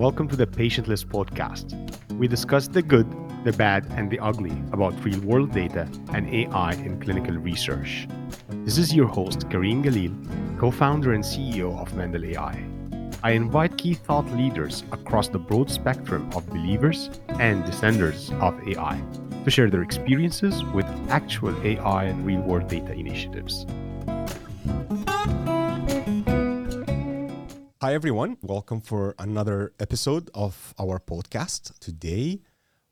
welcome to the Patientless podcast. We discuss the good, the bad, and the ugly about real world data and AI in clinical research. This is your host, Karim Galil, co founder and CEO of Mendel AI. I invite key thought leaders across the broad spectrum of believers and dissenters of AI to share their experiences with actual AI and real world data initiatives. Hi, everyone. Welcome for another episode of our podcast. Today,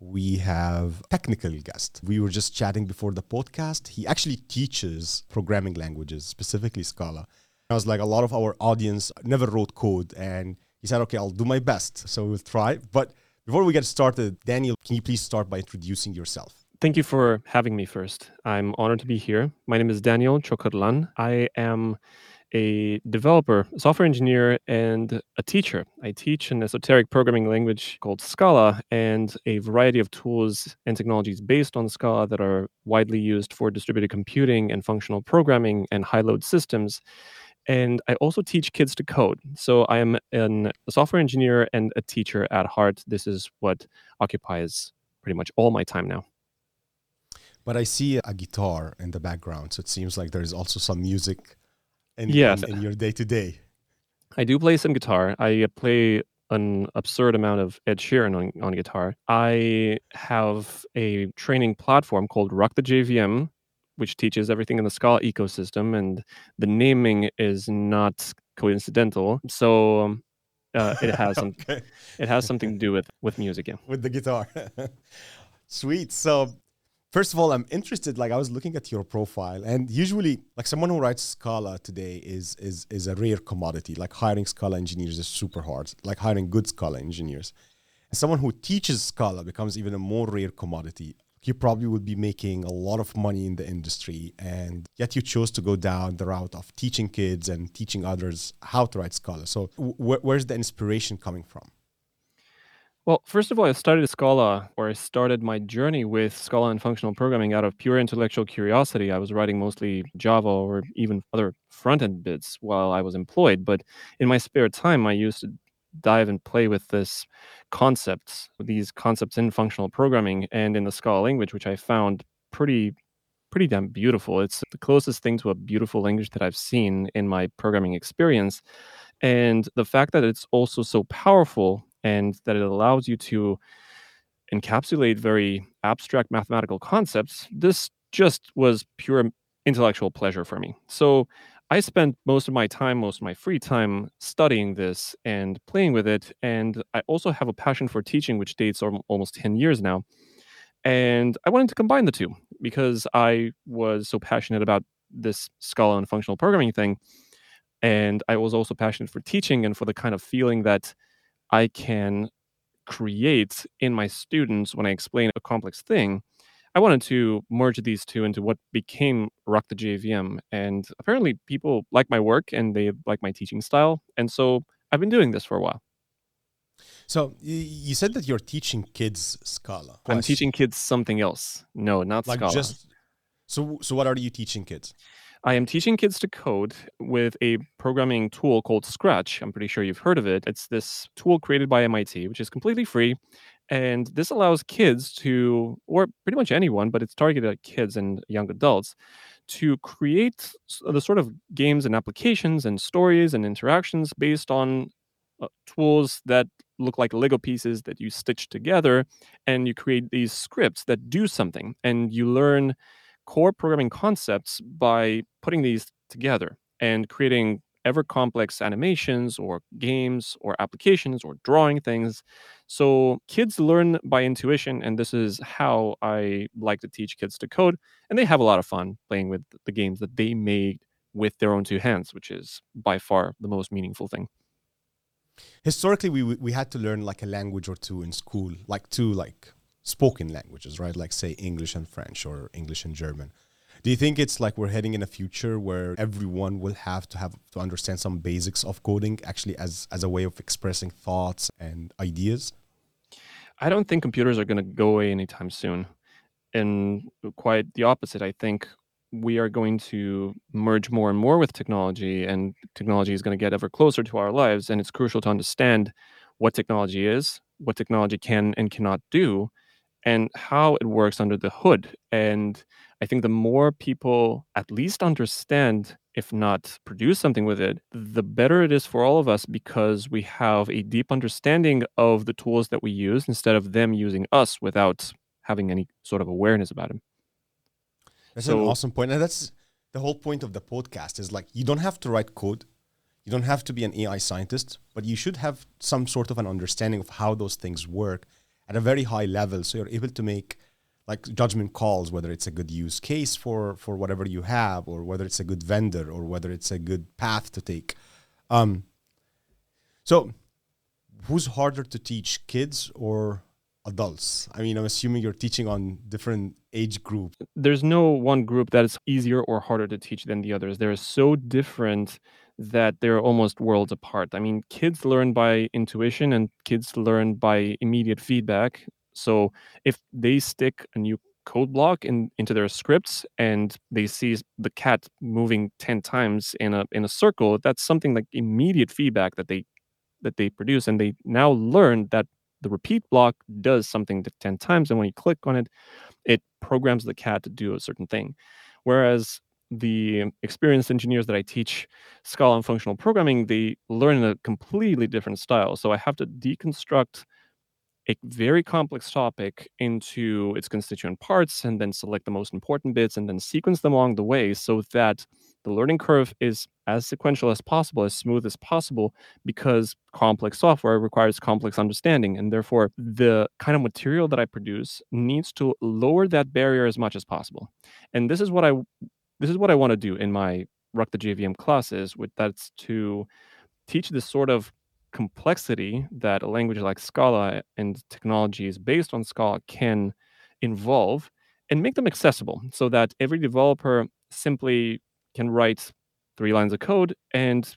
we have technical guest. We were just chatting before the podcast. He actually teaches programming languages, specifically Scala. I was like, a lot of our audience never wrote code, and he said, "Okay, I'll do my best." So we'll try. But before we get started, Daniel, can you please start by introducing yourself? Thank you for having me first. I'm honored to be here. My name is Daniel Ciocîrlan. I am a developer, software engineer, and a teacher. I teach an esoteric programming language called Scala and a variety of tools and technologies based on Scala that are widely used for distributed computing and functional programming and high load systems. And I also teach kids to code. So I am an, a software engineer and a teacher at heart. This is what occupies pretty much all my time now. But I see a guitar in the background. So it seems like there's also some music in, yes. in, in your day to day? I do play some guitar. I play an absurd amount of Ed Sheeran on, on guitar. I have a training platform called Rock the JVM, which teaches everything in the Scala ecosystem, and the naming is not coincidental. So um, uh, it has some, okay. it has something to do with with music, yeah. With the guitar. Sweet. So First of all, I'm interested. Like I was looking at your profile, and usually, like someone who writes Scala today is is is a rare commodity. Like hiring Scala engineers is super hard. Like hiring good Scala engineers, and someone who teaches Scala becomes even a more rare commodity. You probably would be making a lot of money in the industry, and yet you chose to go down the route of teaching kids and teaching others how to write Scala. So, wh- where's the inspiration coming from? Well, first of all, I started Scala, or I started my journey with Scala and functional programming out of pure intellectual curiosity. I was writing mostly Java or even other front end bits while I was employed. But in my spare time, I used to dive and play with this concepts, these concepts in functional programming and in the Scala language, which I found pretty pretty damn beautiful. It's the closest thing to a beautiful language that I've seen in my programming experience. And the fact that it's also so powerful and that it allows you to encapsulate very abstract mathematical concepts, this just was pure intellectual pleasure for me. So I spent most of my time, most of my free time studying this and playing with it. And I also have a passion for teaching, which dates almost 10 years now. And I wanted to combine the two because I was so passionate about this Scala and functional programming thing. And I was also passionate for teaching and for the kind of feeling that I can create in my students when I explain a complex thing. I wanted to merge these two into what became Rock the JVM. And apparently, people like my work and they like my teaching style. And so I've been doing this for a while. So you said that you're teaching kids Scala. I'm teaching kids something else. No, not like Scala. Just, so, so what are you teaching kids? I am teaching kids to code with a programming tool called Scratch. I'm pretty sure you've heard of it. It's this tool created by MIT, which is completely free. And this allows kids to, or pretty much anyone, but it's targeted at kids and young adults, to create the sort of games and applications and stories and interactions based on uh, tools that look like Lego pieces that you stitch together. And you create these scripts that do something. And you learn core programming concepts by putting these together and creating ever complex animations or games or applications or drawing things. So kids learn by intuition, and this is how I like to teach kids to code. And they have a lot of fun playing with the games that they made with their own two hands, which is by far the most meaningful thing. Historically, we we had to learn like a language or two in school, like two like spoken languages, right? Like say English and French or English and German. Do you think it's like we're heading in a future where everyone will have to have to understand some basics of coding actually as as a way of expressing thoughts and ideas? I don't think computers are going to go away anytime soon. And quite the opposite. I think we are going to merge more and more with technology and technology is going to get ever closer to our lives and it's crucial to understand what technology is, what technology can and cannot do, and how it works under the hood. And I think the more people at least understand, if not produce something with it, the better it is for all of us because we have a deep understanding of the tools that we use instead of them using us without having any sort of awareness about them. That's so, an awesome point. And that's the whole point of the podcast is like you don't have to write code. You don't have to be an AI scientist, but you should have some sort of an understanding of how those things work at a very high level so you're able to make like judgment calls whether it's a good use case for for whatever you have or whether it's a good vendor or whether it's a good path to take. Um, so who's harder to teach kids or adults? I mean i'm assuming you're teaching on different age groups. There's no one group that is easier or harder to teach than the others. They're so different that they're almost worlds apart. I mean, kids learn by intuition and kids learn by immediate feedback. So if they stick a new code block in, into their scripts and they see the cat moving 10 times in a in a circle, that's something like immediate feedback that they that they produce and they now learn that the repeat block does something 10 times and when you click on it it programs the cat to do a certain thing whereas the experienced engineers that I teach Scala and functional programming, they learn in a completely different style. So I have to deconstruct a very complex topic into its constituent parts and then select the most important bits and then sequence them along the way so that the learning curve is as sequential as possible, as smooth as possible, because complex software requires complex understanding. And therefore, the kind of material that I produce needs to lower that barrier as much as possible. And this is what I this is what I want to do in my Rock the JVM classes, with that's to teach this sort of complexity that a language like Scala and technologies based on Scala can involve and make them accessible so that every developer simply can write three lines of code and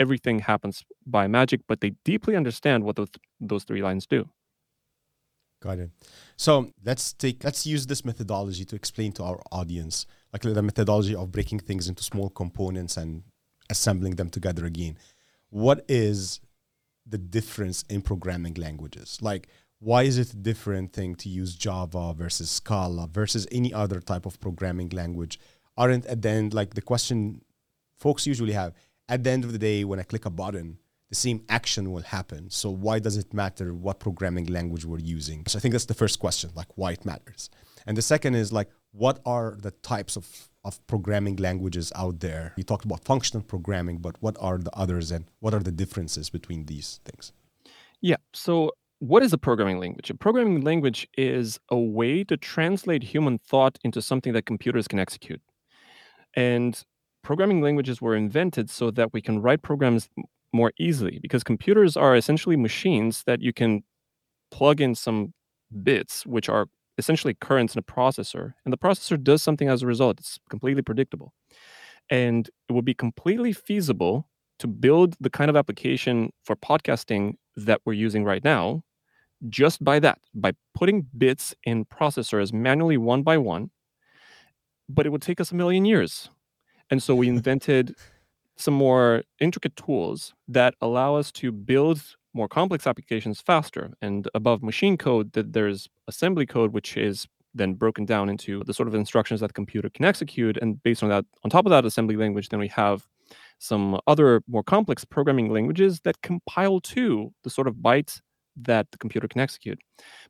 everything happens by magic, but they deeply understand what those, those three lines do. Got it. So let's take let's use this methodology to explain to our audience, like the methodology of breaking things into small components and assembling them together again. What is the difference in programming languages? Like, why is it a different thing to use Java versus Scala versus any other type of programming language? Aren't at the end like the question folks usually have at the end of the day when I click a button, the same action will happen. So why does it matter what programming language we're using? So I think that's the first question, like why it matters. And the second is like what are the types of, of programming languages out there? You talked about functional programming, but what are the others and what are the differences between these things? Yeah. So what is a programming language? A programming language is a way to translate human thought into something that computers can execute. And programming languages were invented so that we can write programs more easily because computers are essentially machines that you can plug in some bits, which are essentially currents in a processor, and the processor does something as a result. It's completely predictable. And it would be completely feasible to build the kind of application for podcasting that we're using right now just by that, by putting bits in processors manually one by one. But it would take us a million years. And so we invented some more intricate tools that allow us to build more complex applications faster. And above machine code, that there's assembly code, which is then broken down into the sort of instructions that the computer can execute. And based on that, on top of that assembly language, then we have some other more complex programming languages that compile to the sort of bytes that the computer can execute.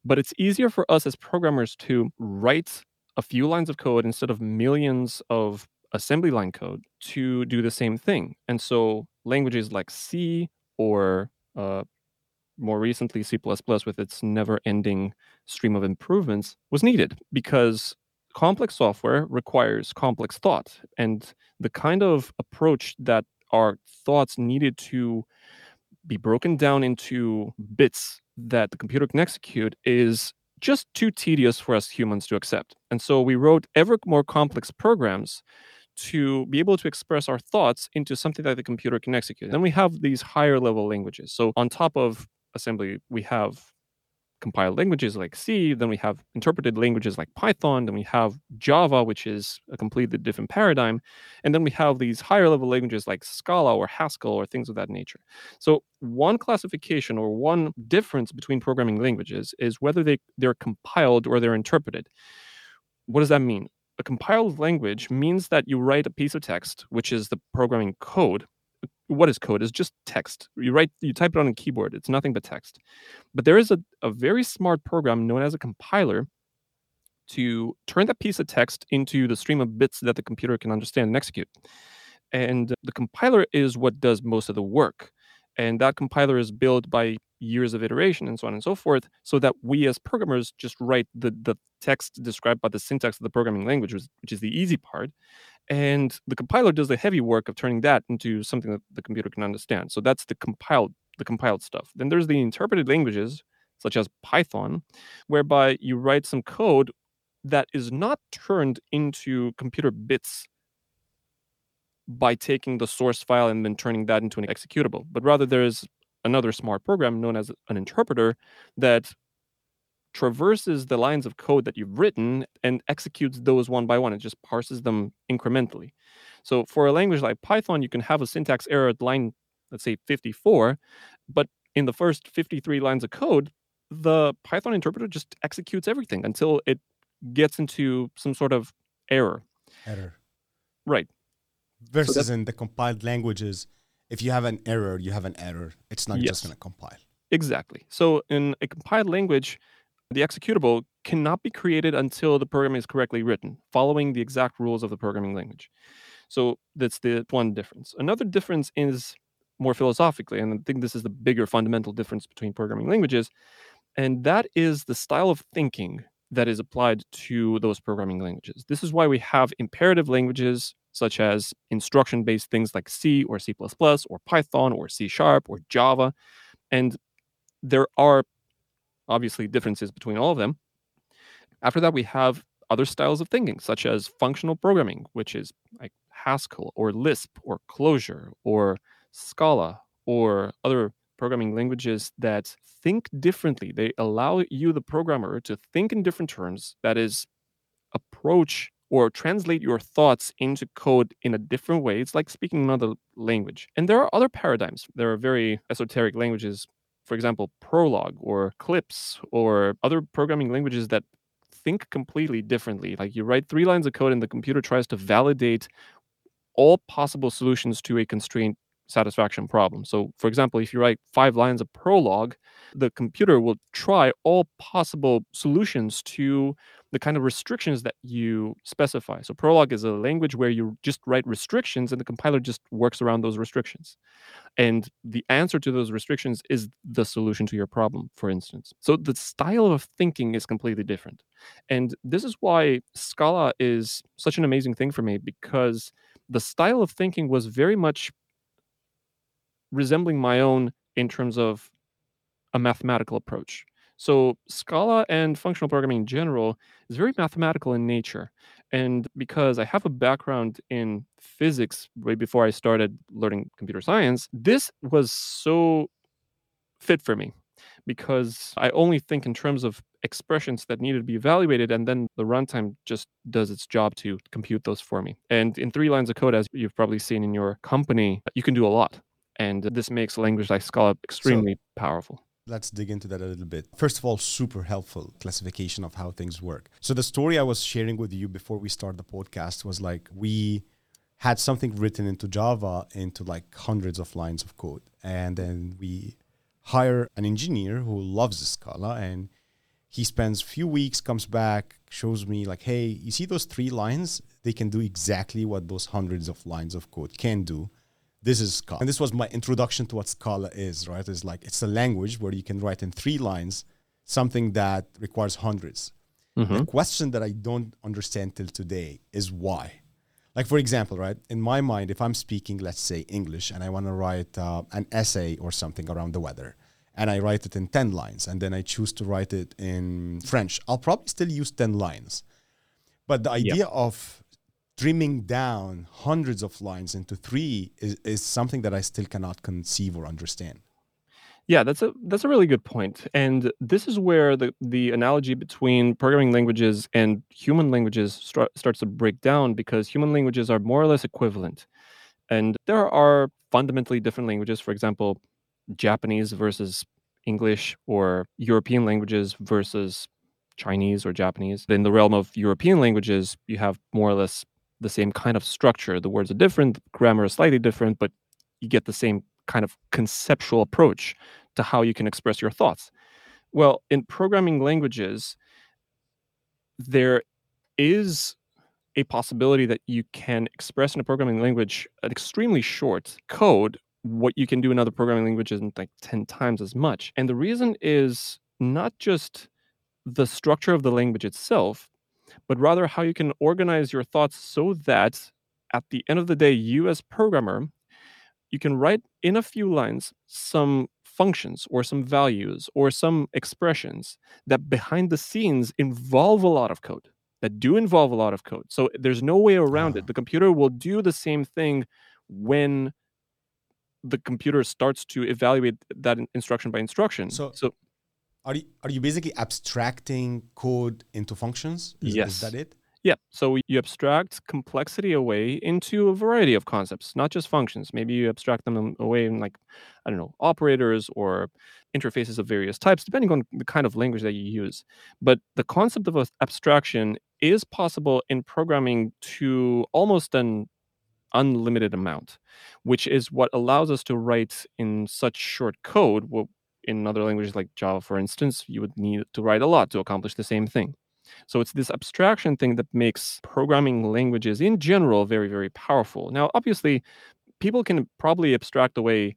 But it's easier for us as programmers to write a few lines of code instead of millions of assembly line code to do the same thing. And so languages like C or uh, more recently C++ with its never-ending stream of improvements was needed because complex software requires complex thought and the kind of approach that our thoughts needed to be broken down into bits that the computer can execute is just too tedious for us humans to accept. And so we wrote ever more complex programs to be able to express our thoughts into something that the computer can execute. Then we have these higher level languages. So on top of assembly, we have compiled languages like C, then we have interpreted languages like Python, then we have Java, which is a completely different paradigm, and then we have these higher level languages like Scala or Haskell or things of that nature. So one classification or one difference between programming languages is whether they, they're compiled or they're interpreted. What does that mean? A compiled language means that you write a piece of text, which is the programming code, what is code? It's just text. You write, you type it on a keyboard. It's nothing but text. But there is a, a very smart program known as a compiler to turn that piece of text into the stream of bits that the computer can understand and execute. And the compiler is what does most of the work. And that compiler is built by years of iteration and so on and so forth, so that we as programmers just write the, the text described by the syntax of the programming language, which is the easy part. And the compiler does the heavy work of turning that into something that the computer can understand. So that's the compiled the compiled stuff. Then there's the interpreted languages, such as Python, whereby you write some code that is not turned into computer bits by taking the source file and then turning that into an executable, but rather there is another smart program known as an interpreter that traverses the lines of code that you've written and executes those one by one. It just parses them incrementally. So for a language like Python, you can have a syntax error at line, let's say 54, but in the first 53 lines of code, the Python interpreter just executes everything until it gets into some sort of error. Error. Right. Versus so in the compiled languages, if you have an error, you have an error. It's not yes. just going to compile. Exactly. So in a compiled language, the executable cannot be created until the program is correctly written, following the exact rules of the programming language. So that's the one difference. Another difference is more philosophically, and I think this is the bigger fundamental difference between programming languages, and that is the style of thinking that is applied to those programming languages. This is why we have imperative languages such as instruction based things like C or C or Python or C sharp or Java. And there are obviously differences between all of them. After that, we have other styles of thinking, such as functional programming, which is like Haskell or Lisp or Clojure or Scala or other programming languages that think differently. They allow you, the programmer, to think in different terms, that is, approach or translate your thoughts into code in a different way. It's like speaking another language. And there are other paradigms. There are very esoteric languages, for example, Prolog or Clips or other programming languages that think completely differently. Like you write three lines of code and the computer tries to validate all possible solutions to a constraint satisfaction problem. So, for example, if you write five lines of Prolog, the computer will try all possible solutions to the kind of restrictions that you specify. So, Prolog is a language where you just write restrictions and the compiler just works around those restrictions. And the answer to those restrictions is the solution to your problem, for instance. So, the style of thinking is completely different. And this is why Scala is such an amazing thing for me because the style of thinking was very much resembling my own in terms of a mathematical approach. So Scala and functional programming in general is very mathematical in nature. And because I have a background in physics way before I started learning computer science, this was so fit for me because I only think in terms of expressions that needed to be evaluated, and then the runtime just does its job to compute those for me. And in three lines of code, as you've probably seen in your company, you can do a lot. And this makes language like Scala extremely so, powerful. Let's dig into that a little bit. First of all, super helpful classification of how things work. So the story I was sharing with you before we start the podcast was like we had something written into Java into like hundreds of lines of code. And then we hire an engineer who loves Scala and he spends a few weeks, comes back, shows me like, hey, you see those three lines? They can do exactly what those hundreds of lines of code can do this is Scala. And this was my introduction to what Scala is, right? It's like it's a language where you can write in three lines something that requires 100s mm-hmm. The question that I don't understand till today is why. Like for example, right? In my mind, if I'm speaking, let's say English, and I want to write uh, an essay or something around the weather, and I write it in 10 lines, and then I choose to write it in French, I'll probably still use 10 lines. But the idea yep. of trimming down hundreds of lines into three is, is something that I still cannot conceive or understand. Yeah, that's a that's a really good point. And this is where the the analogy between programming languages and human languages start, starts to break down because human languages are more or less equivalent. And there are fundamentally different languages, for example, Japanese versus English or European languages versus Chinese or Japanese. In the realm of European languages, you have more or less the same kind of structure. The words are different, grammar is slightly different, but you get the same kind of conceptual approach to how you can express your thoughts. Well, in programming languages, there is a possibility that you can express in a programming language an extremely short code what you can do in other programming languages in like 10 times as much. And the reason is not just the structure of the language itself, but rather how you can organize your thoughts so that at the end of the day, you as programmer, you can write in a few lines some functions or some values or some expressions that behind the scenes involve a lot of code that do involve a lot of code. So there's no way around it. Ah. The computer will do the same thing when the computer starts to evaluate that instruction by instruction. So- so Are you are you basically abstracting code into functions? Is, Yes. is that it? Yeah. So you abstract complexity away into a variety of concepts, not just functions. Maybe you abstract them away in like, I don't know, operators or interfaces of various types, depending on the kind of language that you use. But the concept of abstraction is possible in programming to almost an unlimited amount, which is what allows us to write in such short code. In other languages like Java, for instance, you would need to write a lot to accomplish the same thing. So it's this abstraction thing that makes programming languages in general very, very powerful. Now, obviously, people can probably abstract away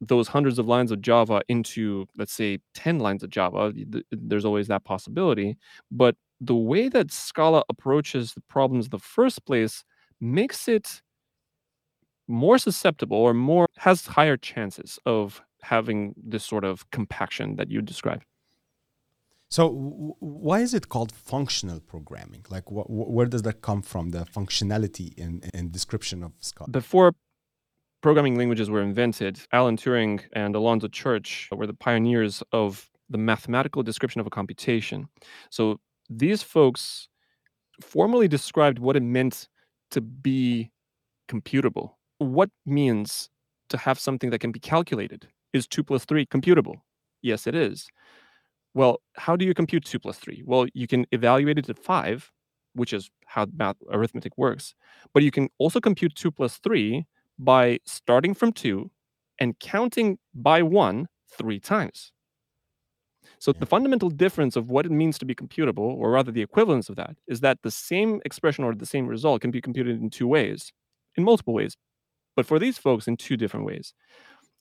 those hundreds of lines of Java into, let's say, 10 lines of Java. There's always that possibility. But the way that Scala approaches the problems in the first place makes it more susceptible or more has higher chances of having this sort of compaction that you described. So w- why is it called functional programming? Like wh- wh- where does that come from? The functionality in, in description of Scott? Before programming languages were invented, Alan Turing and Alonzo Church were the pioneers of the mathematical description of a computation. So these folks formally described what it meant to be computable. What means to have something that can be calculated? Is 2 plus 3 computable? Yes, it is. Well, how do you compute 2 plus 3? Well, you can evaluate it at 5, which is how math arithmetic works. But you can also compute 2 plus 3 by starting from 2 and counting by 1 three times. So the fundamental difference of what it means to be computable, or rather the equivalence of that, is that the same expression or the same result can be computed in two ways, in multiple ways, but for these folks in two different ways.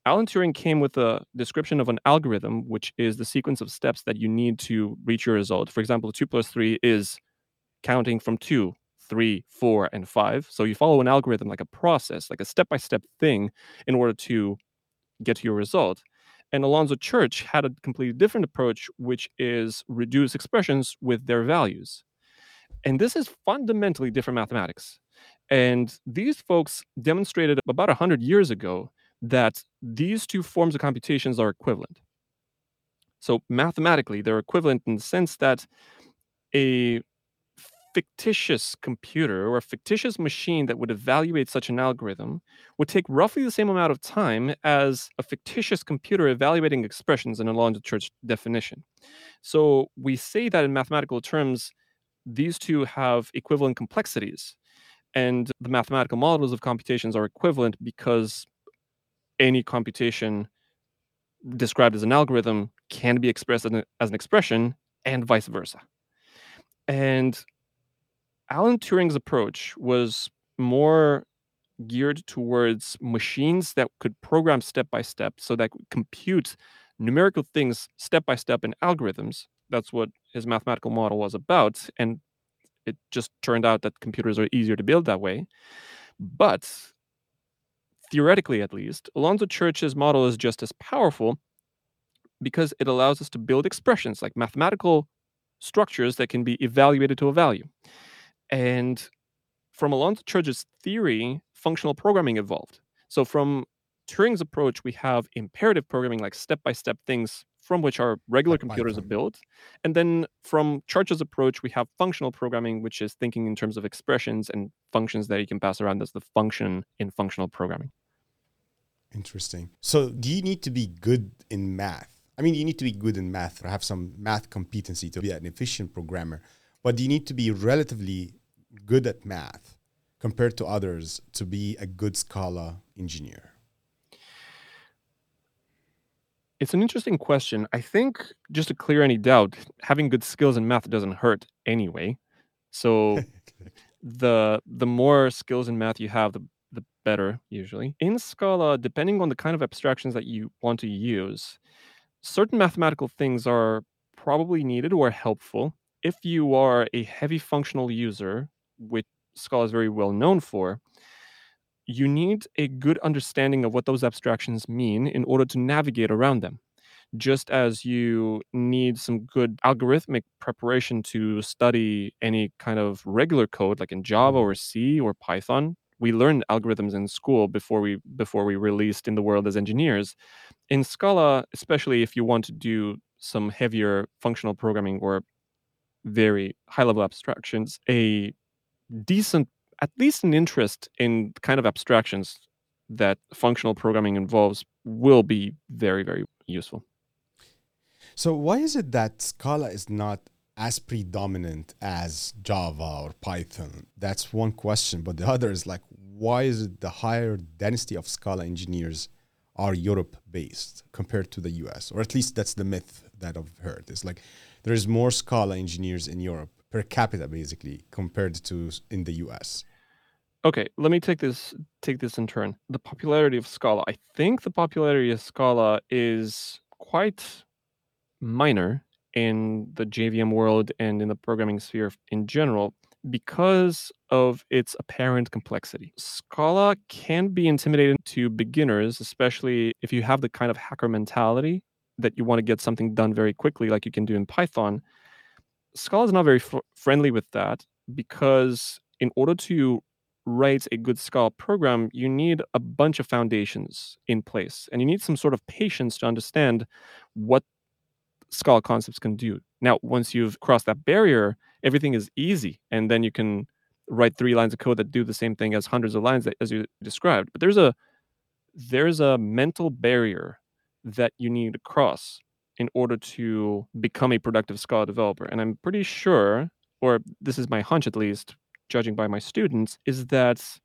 Alan Turing came with a description of an algorithm, which is the sequence of steps that you need to reach your result. For example, 2 plus 3 is counting from 2, 3, 4, and 5. So you follow an algorithm like a process, like a step by step thing in order to get to your result. And Alonzo Church had a completely different approach, which is reduce expressions with their values. And this is fundamentally different mathematics. And these folks demonstrated about 100 years ago that these two forms of computations are equivalent. So mathematically, they're equivalent in the sense that a fictitious computer or a fictitious machine that would evaluate such an algorithm would take roughly the same amount of time as a fictitious computer evaluating expressions in a Alonzo Church definition. So we say that in mathematical terms, these two have equivalent complexities. And the mathematical models of computations are equivalent because any computation described as an algorithm can be expressed as an, as an expression and vice versa. And Alan Turing's approach was more geared towards machines that could program step by step so that compute numerical things step by step in algorithms. That's what his mathematical model was about. And it just turned out that computers are easier to build that way. But theoretically, at least, Alonzo Church's model is just as powerful because it allows us to build expressions like mathematical structures that can be evaluated to a value. And from Alonzo Church's theory, functional programming evolved. So from Turing's approach, we have imperative programming, like step by step things from which our regular Like computers are built. And then from Church's approach, we have functional programming, which is thinking in terms of expressions and functions that you can pass around as the function in functional programming. Interesting. So, do you need to be good in math? I mean, you need to be good in math or have some math competency to be an efficient programmer, but do you need to be relatively good at math compared to others to be a good Scala engineer? It's an interesting question. I think just to clear any doubt, having good skills in math doesn't hurt anyway. So the the more skills in math you have, the the better usually. In Scala, depending on the kind of abstractions that you want to use, certain mathematical things are probably needed or helpful. If you are a heavy functional user, which Scala is very well known for, you need a good understanding of what those abstractions mean in order to navigate around them. Just as you need some good algorithmic preparation to study any kind of regular code, like in Java or C or Python, we learned algorithms in school before we before we released in the world as engineers. In Scala, especially if you want to do some heavier functional programming or very high level abstractions, a decent at least an interest in kind of abstractions that functional programming involves will be very very useful So, why is it that Scala is not as predominant as Java or Python? That's one question. But the other is like, why is it the higher density of Scala engineers are Europe based compared to the US? Or at least that's the myth that I've heard. It's like there's more Scala engineers in Europe per capita, basically, compared to in the US. okay let me take this take this in turn the popularity of scala i think the popularity of scala is quite minor in the jvm world and in the programming sphere in general because of its apparent complexity. Scala can be intimidating to beginners, especially if you have the kind of hacker mentality that you want to get something done very quickly, like you can do in Python. Scala is not very fr- friendly with that because, in order to write a good Scala program, you need a bunch of foundations in place and you need some sort of patience to understand what Scala concepts can do. Now, once you've crossed that barrier, everything is easy, and then you can write three lines of code that do the same thing as hundreds of lines that, as you described. But there's a there's a mental barrier that you need to cross in order to become a productive Scala developer. And I'm pretty sure, or this is my hunch at least, judging by my students, is that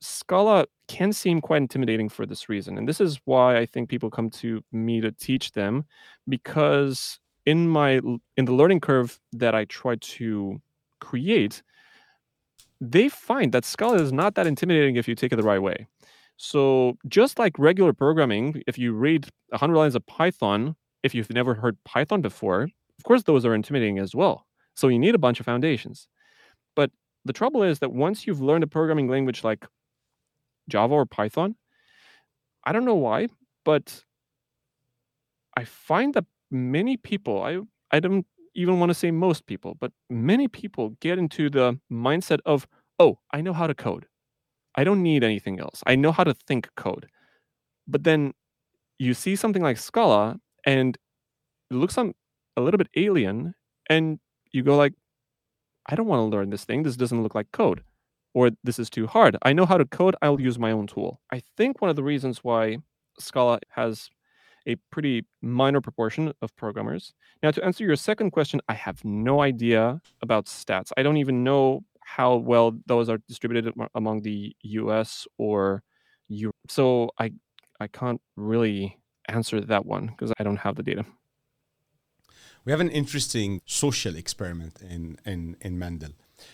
Scala can seem quite intimidating for this reason. And this is why I think people come to me to teach them because in my in the learning curve that I try to create, they find that Scala is not that intimidating if you take it the right way. So just like regular programming, if you read 100 lines of Python, if you've never heard Python before, of course those are intimidating as well. So you need a bunch of foundations. But the trouble is that once you've learned a programming language like Java or Python, I don't know why, but I find that many people, I I don't even want to say most people, but many people get into the mindset of, "Oh, I know how to code. I don't need anything else. I know how to think code." But then you see something like Scala and it looks a little bit alien and you go like, "I don't want to learn this thing. This doesn't look like code." Or this is too hard. I know how to code. I'll use my own tool. I think one of the reasons why Scala has a pretty minor proportion of programmers. Now, to answer your second question, I have no idea about stats. I don't even know how well those are distributed among the US or Europe. So I I can't really answer that one because I don't have the data. We have an interesting social experiment in in in Mendel.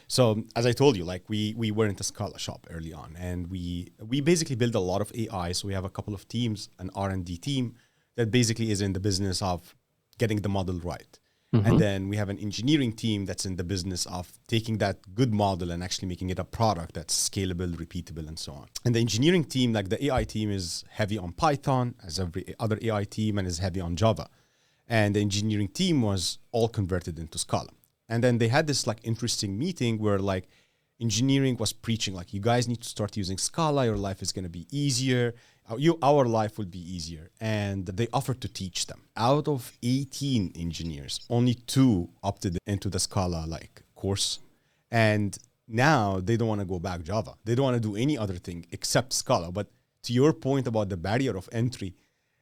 So as I told you, like we we weren't a Scala shop early on, and we we basically build a lot of AI. So we have a couple of teams, an R and D team that basically is in the business of getting the model right, and mm-hmm. then we have an engineering team that's in the business of taking that good model and actually making it a product that's scalable, repeatable, and so on. And the engineering team, like the AI team, is heavy on Python, as every other AI team, and is heavy on Java and the engineering team was all converted into Scala. And then they had this like interesting meeting where like engineering was preaching like you guys need to start using Scala. Your life is going to be easier. Our- You, our life will be easier, and they offered to teach them. Out of 18 engineers, only two opted into the Scala like course, and now they don't want to go back Java. They don't want to do any other thing except Scala. But to your point about the barrier of entry,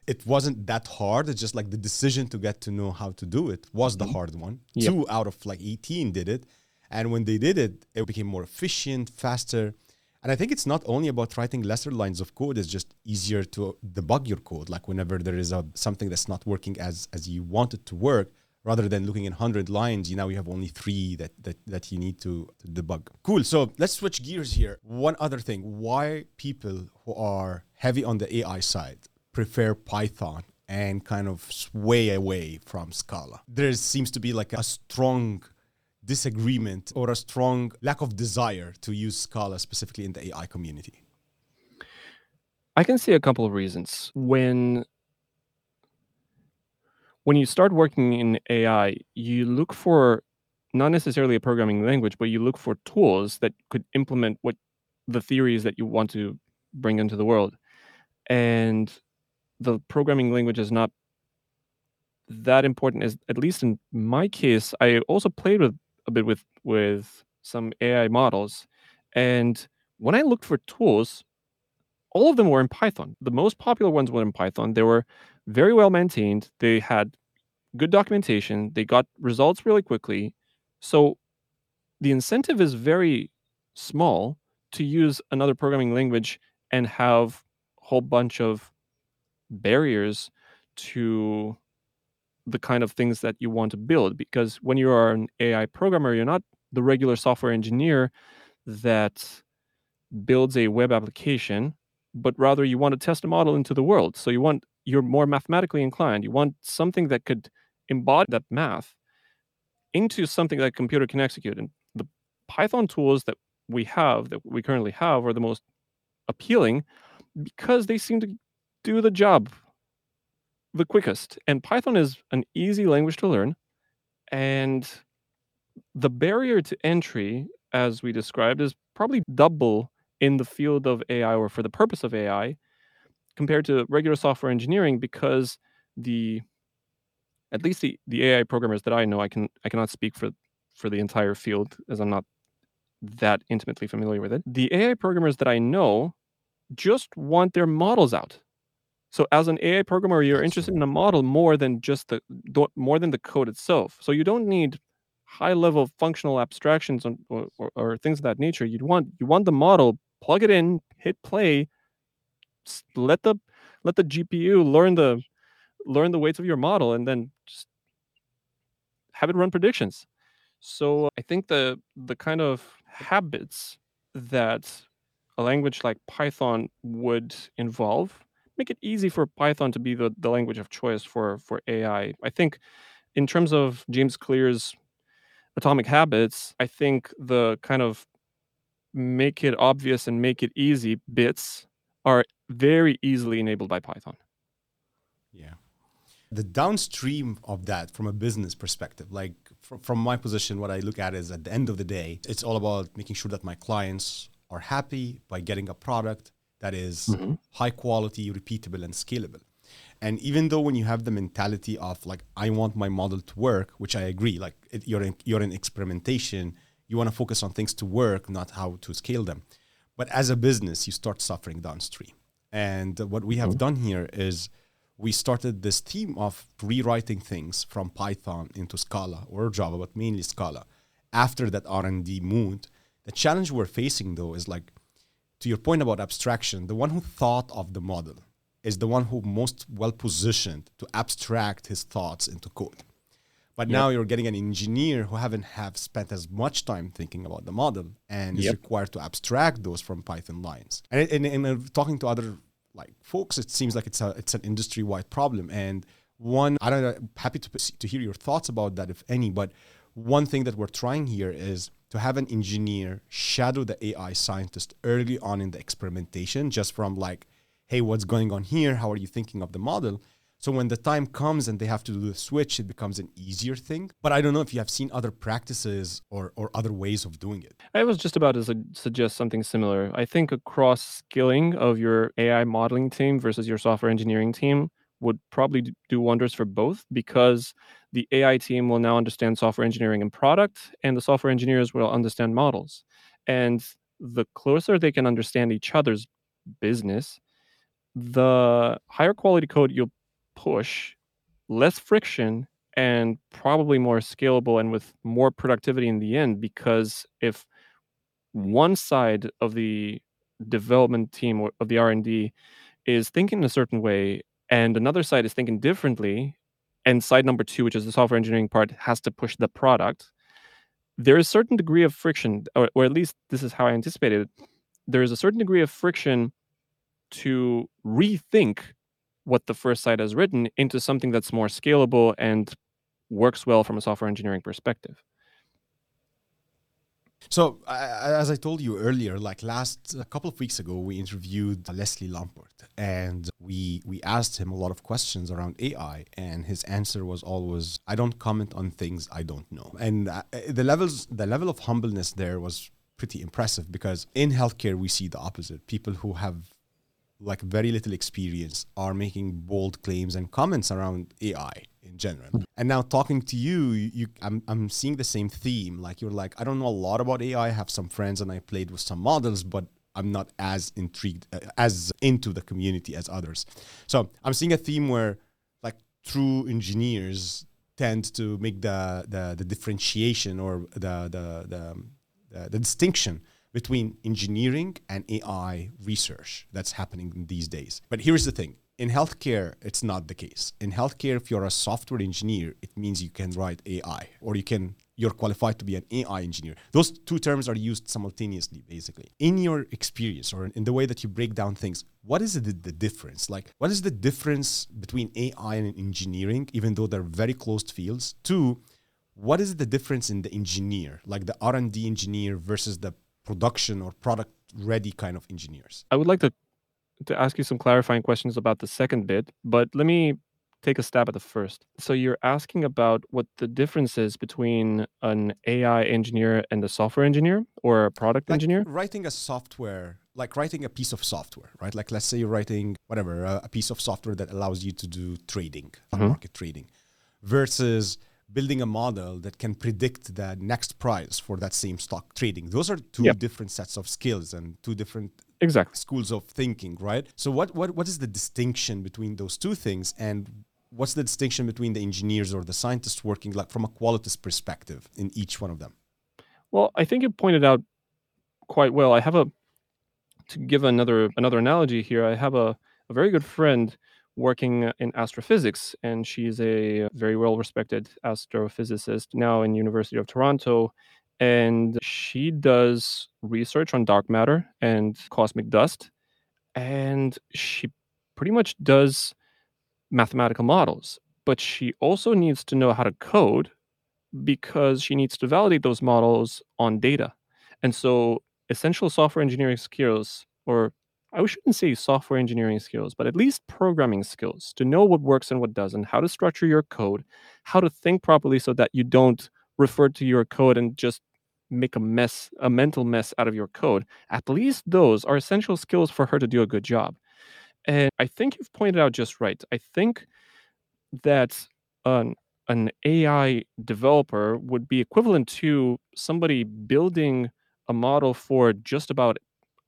it wasn't that hard. It's just like the decision to get to know how to do it was the mm-hmm. hard one. Yep. Two out of like 18 did it. And when they did it, it became more efficient, faster. And I think it's not only about writing lesser lines of code, it's just easier to debug your code. Like whenever there is a something that's not working as as you want it to work, rather than looking in 100 lines, you now you have only three that, that, that you need to, to debug. Cool. So let's switch gears here. One other thing why people who are heavy on the AI side prefer Python and kind of sway away from Scala. There seems to be like a strong disagreement or a strong lack of desire to use Scala specifically in the AI community. I can see a couple of reasons. When when you start working in AI, you look for not necessarily a programming language, but you look for tools that could implement what the theories that you want to bring into the world. And the programming language is not that important is at least in my case, I also played with a bit with with some AI models. And when I looked for tools, all of them were in Python. The most popular ones were in Python. They were very well maintained. They had good documentation. They got results really quickly. So the incentive is very small to use another programming language and have a whole bunch of barriers to the kind of things that you want to build because when you are an AI programmer, you're not the regular software engineer that builds a web application, but rather you want to test a model into the world. So you want you're more mathematically inclined. You want something that could embody that math into something that computer can execute. And the Python tools that we have, that we currently have, are the most appealing because they seem to do the job the quickest. And Python is an easy language to learn. And the barrier to entry, as we described, is probably double in the field of AI or for the purpose of AI compared to regular software engineering because the at least the, the AI programmers that I know, I can I cannot speak for for the entire field as I'm not that intimately familiar with it. The AI programmers that I know just want their models out. So as an AI programmer, you're interested in a model more than just the more than the code itself. So you don't need high level functional abstractions on, or, or, or things of that nature. You'd want you want the model, plug it in, hit play, let the let the GPU learn the learn the weights of your model, and then just have it run predictions. So I think the the kind of habits that a language like Python would involve make it easy for Python to be the, the language of choice for for AI. I think in terms of James Clear's atomic habits, I think the kind of make it obvious and make it easy bits are very easily enabled by Python. Yeah. The downstream of that from a business perspective, like fr- from my position, what I look at is at the end of the day, it's all about making sure that my clients are happy by getting a product that is Mhm. high quality, repeatable, and scalable. And even though when you have the mentality of like, I want my model to work, which I agree, like it, you're in, you're in experimentation, you want to focus on things to work, not how to scale them. But as a business, you start suffering downstream. And what we have done here is we started this theme of rewriting things from Python into Scala or Java, but mainly Scala. After that R&D mood, the challenge we're facing though is like, to your point about abstraction, the one who thought of the model is the one who most well positioned to abstract his thoughts into code. But now you're getting an engineer who haven't have spent as much time thinking about the model and is required to abstract those from Python lines. And, and uh, talking to other like folks, it seems like it's a it's an industry wide problem. And one, I don't know, happy to to hear your thoughts about that, if any. But one thing that we're trying here is to have an engineer shadow the AI scientist early on in the experimentation, just from like, hey, what's going on here? How are you thinking of the model? So when the time comes and they have to do the switch, it becomes an easier thing. But I don't know if you have seen other practices or, or other ways of doing it. I was just about to su- suggest something similar. I think a cross skilling of your AI modeling team versus your software engineering team would probably do wonders for both because the AI team will now understand software engineering and product, and the software engineers will understand models. And the closer they can understand each other's business, the higher quality code you'll push, less friction, and probably more scalable and with more productivity in the end. Because if one side of the development team or of the R&D is thinking a certain way and another side is thinking differently and side number two which is the software engineering part has to push the product. There is a certain degree of friction or, or at least this is how i anticipated it. There is a certain degree of friction to rethink what the first side has written into something that's more scalable and works well from a software engineering perspective so, uh, as I told you earlier, like last a couple of weeks ago, we interviewed Leslie Lamport, and we we asked him a lot of questions around AI, and his answer was always, "I don't comment on things I don't know." And uh, the levels, the level of humbleness there was pretty impressive because in healthcare we see the opposite. People who have like very little experience are making bold claims and comments around AI in general. And now talking to you, you I'm, I'm seeing the same theme. Like you're like, I don't know a lot about AI. I have some friends and I played with some models, but I'm not as intrigued, uh, as into the community as others. So I'm seeing a theme where like true engineers tend to make the the, the differentiation or the the the, the, the distinction between engineering and AI research that's happening these days. But here's the thing in healthcare, it's not the case. In healthcare, if you're a software engineer, it means you can write AI or you can you're qualified to be an AI engineer. Those two terms are used simultaneously, basically. In your experience or in the way that you break down things, what is the, the difference? Like, what is the difference between AI and engineering, even though they're very closed fields? Two, what is the difference in the engineer, like the R&D engineer versus the production or product ready kind of engineers? I would like to to ask you some clarifying questions about the second bit, but let me take a stab at the first. So you're asking about what the difference is between an AI engineer and a software engineer or a product like engineer? Writing a software, like writing a piece of software, right? Like let's say you're writing whatever, a, piece of software that allows you to do trading, mm-hmm. market trading, versus building a model that can predict the next price for that same stock trading. Those are two yep. different sets of skills and two different exactly schools of thinking, right? So what what what is the distinction between those two things and what's the distinction between the engineers or the scientists working like from a qualitative perspective in each one of them? Well, I think you pointed out quite well. I have a to give another another analogy here. I have a, a very good friend working in astrophysics and she's a very well respected astrophysicist now in University of Toronto and she does research on dark matter and cosmic dust and she pretty much does mathematical models but she also needs to know how to code because she needs to validate those models on data. And so essential software engineering skills or I shouldn't say software engineering skills, but at least programming skills to know what works and what doesn't, how to structure your code, how to think properly so that you don't refer to your code and just make a mess, a mental mess out of your code. At least those are essential skills for her to do a good job. And I think you've pointed out just right. I think that an, an AI developer would be equivalent to somebody building a model for just about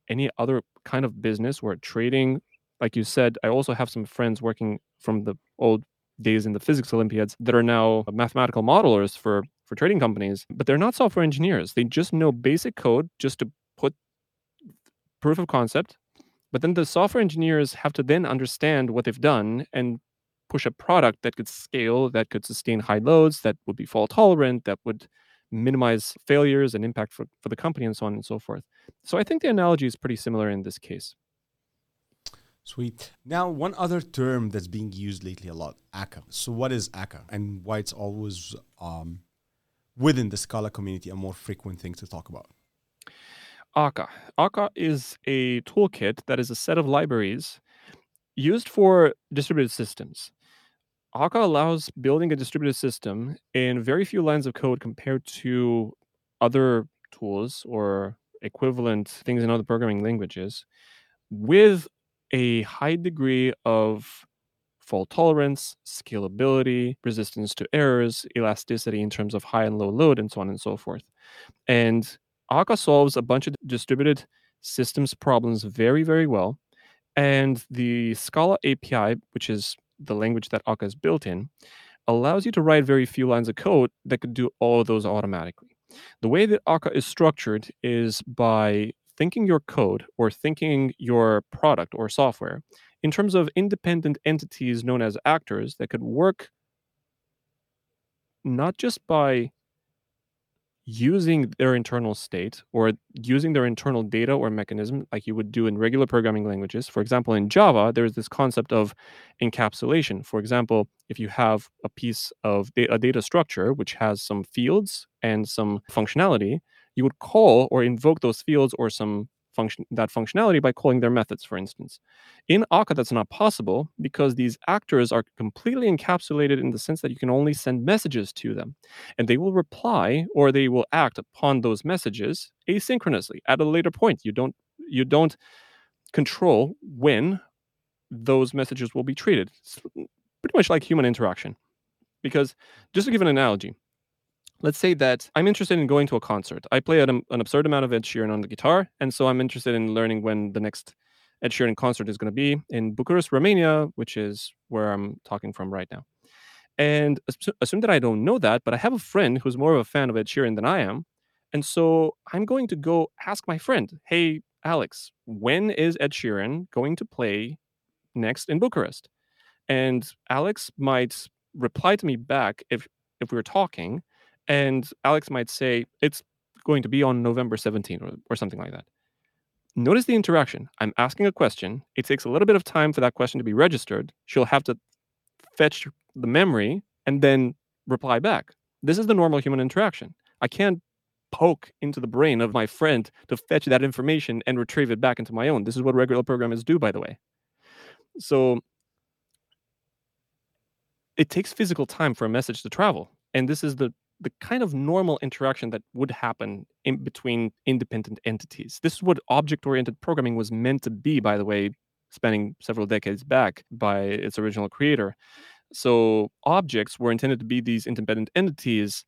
any other kind of business where trading, like you said, I also have some friends working from the old days in the physics Olympiads that are now mathematical modelers for for trading companies, but they're not software engineers. They just know basic code just to put proof of concept. But then the software engineers have to then understand what they've done and push a product that could scale, that could sustain high loads, that would be fault tolerant, that would minimize failures and impact for, for the company and so on and so forth. So I think the analogy is pretty similar in this case. Sweet. Now, one other term that's being used lately a lot, Akka. So, what is Akka and why it's always um, within the Scala community a more frequent thing to talk about? Akka. Akka is a toolkit that is a set of libraries used for distributed systems. Akka allows building a distributed system in very few lines of code compared to other tools or equivalent things in other programming languages with a high degree of fault tolerance, scalability, resistance to errors, elasticity in terms of high and low load, and so on and so forth. And Akka solves a bunch of distributed systems problems very, very well. And the Scala API, which is the language that Akka is built in, allows you to write very few lines of code that could do all of those automatically. The way that Akka is structured is by thinking your code or thinking your product or software in terms of independent entities known as actors that could work not just by using their internal state or using their internal data or mechanism like you would do in regular programming languages. For example, in Java, there's this concept of encapsulation. For example, if you have a piece of da- a data structure which has some fields and some functionality, you would call or invoke those fields or some function that functionality by calling their methods, for instance. In Akka, that's not possible because these actors are completely encapsulated in the sense that you can only send messages to them, and they will reply or they will act upon those messages asynchronously at a later point. You don't you don't control when those messages will be treated. It's pretty much like human interaction. Because just to give an analogy, let's say that I'm interested in going to a concert. I play an, an absurd amount of Ed Sheeran on the guitar, and so I'm interested in learning when the next Ed Sheeran concert is going to be in Bucharest, Romania, which is where I'm talking from right now. And assume that I don't know that, but I have a friend who's more of a fan of Ed Sheeran than I am. And so I'm going to go ask my friend, hey, Alex, when is Ed Sheeran going to play next in Bucharest? And Alex might reply to me back if if we were talking and Alex might say, it's going to be on November 17th or, or something like that. Notice the interaction. I'm asking a question. It takes a little bit of time for that question to be registered. She'll have to fetch the memory and then reply back. This is the normal human interaction. I can't poke into the brain of my friend to fetch that information and retrieve it back into my own. This is what regular programmers do, by the way. So it takes physical time for a message to travel. And this is the the kind of normal interaction that would happen in between independent entities. This is what object oriented programming was meant to be, by the way, spanning several decades back by its original creator. So, objects were intended to be these independent entities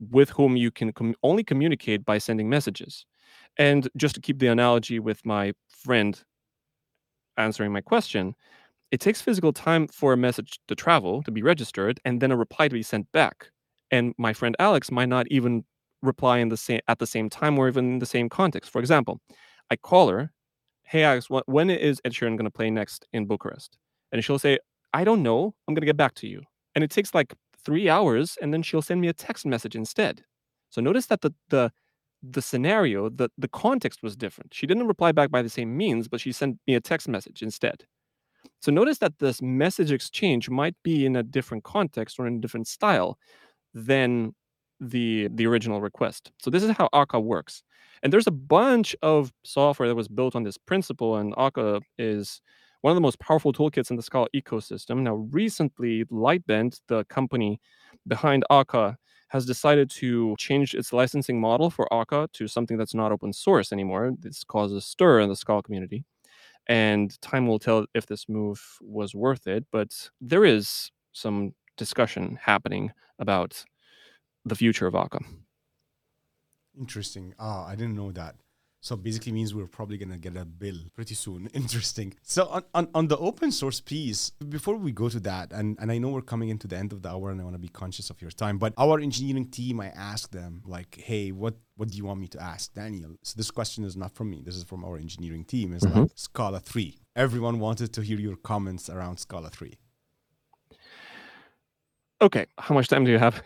with whom you can com- only communicate by sending messages. And just to keep the analogy with my friend answering my question, it takes physical time for a message to travel, to be registered, and then a reply to be sent back and my friend Alex might not even reply in the same at the same time or even in the same context. For example, I call her, "Hey Alex, when is Ed Sheeran going to play next in Bucharest?" And she'll say, "I don't know. I'm going to get back to you." And it takes like three hours, and then she'll send me a text message instead. So notice that the the the scenario, the the context was different. She didn't reply back by the same means, but she sent me a text message instead. So notice that this message exchange might be in a different context or in a different style, than the the original request. So this is how Akka works. And there's a bunch of software that was built on this principle, and Akka is one of the most powerful toolkits in the Scala ecosystem. Now, recently, Lightbend, the company behind Akka, has decided to change its licensing model for Akka to something that's not open source anymore. This causes a stir in the Scala community. And time will tell if this move was worth it, but there is some discussion happening about the future of Akka. Interesting. Ah, I didn't know that. So basically means we're probably gonna get a bill pretty soon. Interesting. So on, on, on the open source piece, before we go to that, and, and I know we're coming into the end of the hour and I want to be conscious of your time, but our engineering team, I asked them like, hey, what what do you want me to ask Daniel? So this question is not from me. This is from our engineering team. It's mm-hmm. like Scala 3. Everyone wanted to hear your comments around Scala 3. Okay, how much time do you have?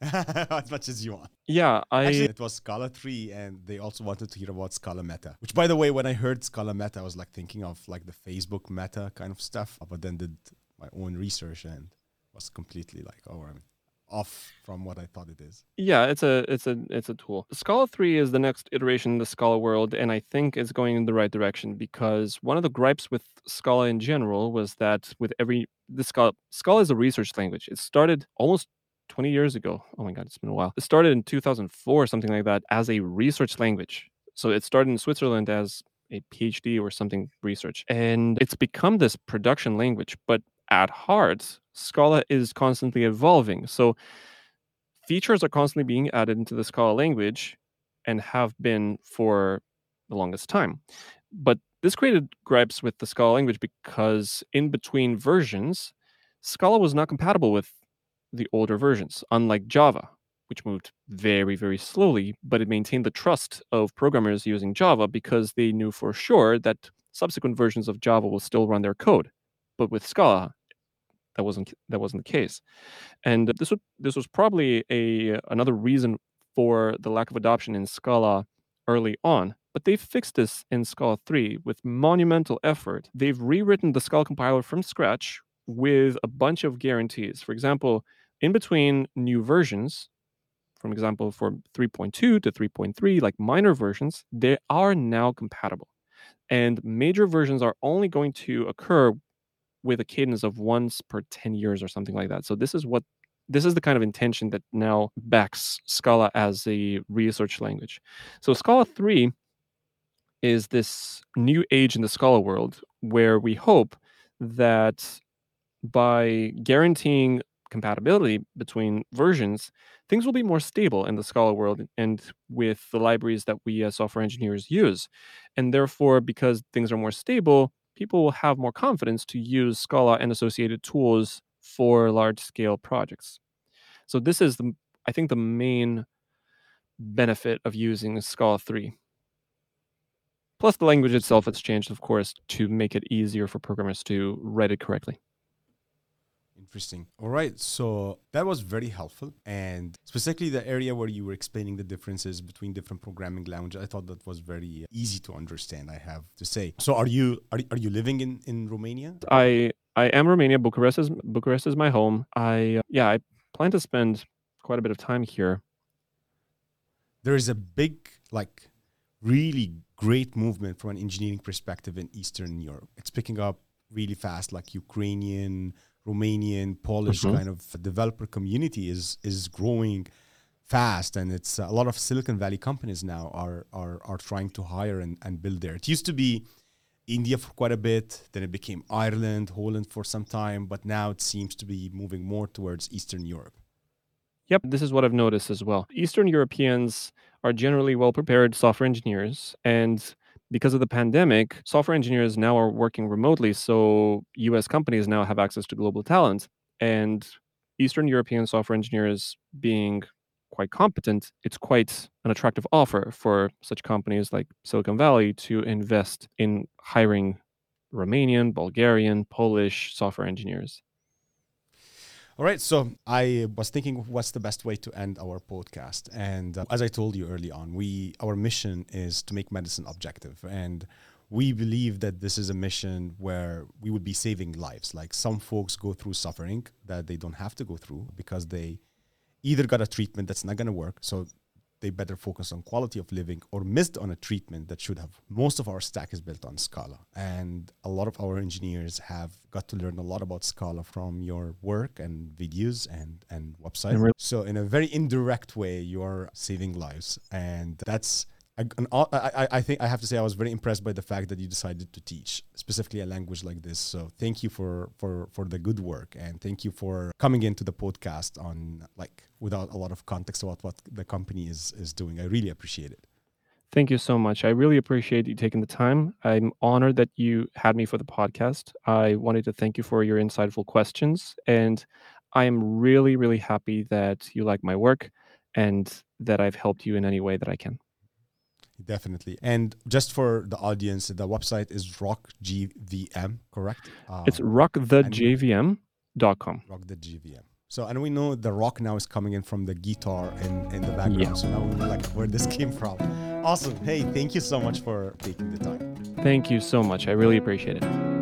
as much as you want. Yeah, I actually it was Scala three, and they also wanted to hear about Scala Meta. Which, by the way, when I heard Scala Meta, I was like thinking of like the Facebook Meta kind of stuff. But then did my own research and was completely like, oh, I'm off from what I thought it is. Yeah, it's a it's a it's a tool. Scala 3 is the next iteration in the Scala world, and I think it's going in the right direction because one of the gripes with Scala in general was that with every the Scala Scala is a research language. It started almost 20 years ago. Oh my god, it's been a while. It started in 2004, something like that, as a research language. So it started in Switzerland as a PhD or something research. And it's become this production language, but at heart, Scala is constantly evolving. So features are constantly being added into the Scala language and have been for the longest time. But this created gripes with the Scala language because in between versions, Scala was not compatible with the older versions, unlike Java, which moved very, very slowly, but it maintained the trust of programmers using Java because they knew for sure that subsequent versions of Java will still run their code. But with Scala, that wasn't that wasn't the case, and this was this was probably a another reason for the lack of adoption in Scala early on. But they've fixed this in Scala 3 with monumental effort. They've rewritten the Scala compiler from scratch with a bunch of guarantees. For example, in between new versions, for example, for 3.2 to 3.3, like minor versions, they are now compatible. And major versions are only going to occur with a cadence of once per 10 years or something like that. So this is what this is the kind of intention that now backs Scala as a research language. So Scala 3 is this new age in the Scala world where we hope that by guaranteeing compatibility between versions, things will be more stable in the Scala world and with the libraries that we as software engineers use. And therefore, because things are more stable, people will have more confidence to use Scala and associated tools for large scale projects. So this is the I think the main benefit of using Scala 3. Plus the language itself has changed, of course, to make it easier for programmers to write it correctly. Interesting. All right. So that was very helpful. And specifically the area where you were explaining the differences between different programming languages, I thought that was very easy to understand, I have to say. So are you are, are you living in, in Romania? I I am Romania. Bucharest is Bucharest is my home. I uh, yeah, I plan to spend quite a bit of time here. There is a big like really great movement from an engineering perspective in Eastern Europe. It's picking up really fast like Ukrainian Romanian, Polish mm-hmm. kind of developer community is is growing fast, and it's a lot of Silicon Valley companies now are are are trying to hire and, and build there. It used to be India for quite a bit, then it became Ireland, Holland for some time, but now it seems to be moving more towards Eastern Europe. Yep, this is what I've noticed as well. Eastern Europeans are generally well prepared software engineers and because of the pandemic, software engineers now are working remotely. So US companies now have access to global talent. And Eastern European software engineers being quite competent, it's quite an attractive offer for such companies like Silicon Valley to invest in hiring Romanian, Bulgarian, Polish software engineers. All right. So I was thinking, what's the best way to end our podcast? And uh, as I told you early on, we our mission is to make medicine objective, and we believe that this is a mission where we would be saving lives. Like some folks go through suffering that they don't have to go through because they either got a treatment that's not going to work, so they better focus on quality of living or missed on a treatment that should have. Most of our stack is built on Scala. And a lot of our engineers have got to learn a lot about Scala from your work and videos and, and website. Really- so in a very indirect way, you're saving lives. And that's I, I think I have to say I was very impressed by the fact that you decided to teach specifically a language like this. So thank you for for for the good work and thank you for coming into the podcast on like without a lot of context about what the company is is doing. I really appreciate it. Thank you so much. I really appreciate you taking the time. I'm honored that you had me for the podcast. I wanted to thank you for your insightful questions and I am really really happy that you like my work and that I've helped you in any way that I can. Definitely. And just for the audience, the website is rockgvm, correct? Um, it's rockthejvm.com. Rockthejvm. So, and we know the rock now is coming in from the guitar in, in the background. Yeah. So now we know like where this came from. Awesome. Hey, thank you so much for taking the time. Thank you so much. I really appreciate it.